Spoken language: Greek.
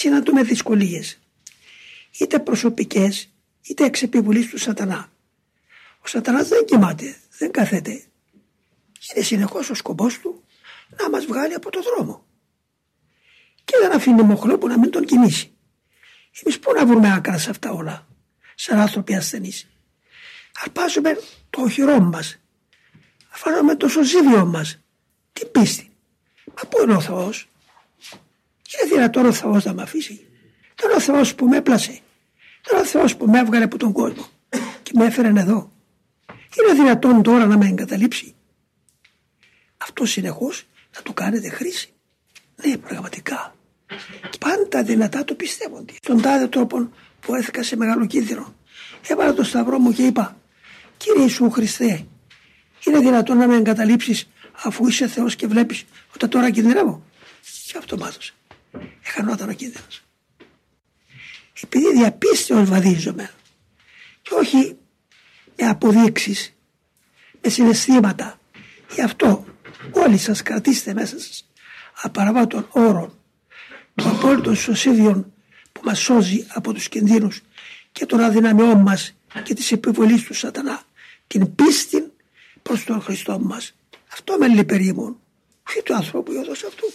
συναντούμε δυσκολίες είτε προσωπικές είτε εξ επιβολής του σατανά. Ο σατανάς δεν κοιμάται, δεν καθέται. Είναι συνεχώς ο σκοπός του να μας βγάλει από το δρόμο. Και δεν αφήνει μοχλό που να μην τον κινήσει. Εμείς πού να βρούμε άκρα σε αυτά όλα, σαν άνθρωποι ασθενείς. Αρπάζουμε το οχυρό μας, αφήνουμε το σωσίδιο μας, την πίστη. Μα πού είναι ο Θεός; Είναι δυνατόν ο Θεός να με αφήσει. Δεν είναι ο Θεός που με έπλασε. Δεν είναι ο Θεός που με έβγαλε από τον κόσμο και με έφερε εδώ. Είναι δυνατόν τώρα να με εγκαταλείψει. Αυτό συνεχώς θα το κάνετε χρήση. Ναι, πραγματικά. Πάντα δυνατά το πιστεύονται. Στον τάδε τρόπο που έθηκα σε μεγάλο κίνδυνο. Έβαλα το σταυρό μου και είπα Κύριε Ιησού Χριστέ είναι δυνατόν να με εγκαταλείψεις αφού είσαι Θεός και βλέπεις ότι τώρα κινδυνεύω. Και αυτό μάθωσε. Εχανόταν ο κίνδυνος. Επειδή διαπίστεως βαδίζομαι και όχι με αποδείξεις, με συναισθήματα. Γι' αυτό όλοι σας κρατήστε μέσα σας απαραβάτων όρων του απόλυτων σωσίδιων που μας σώζει από τους κινδύνους και των αδυναμιών μας και της επιβολής του σατανά την πίστη προς τον Χριστό μας. Αυτό με λυπερήμων, όχι του ανθρώπου, η αυτού.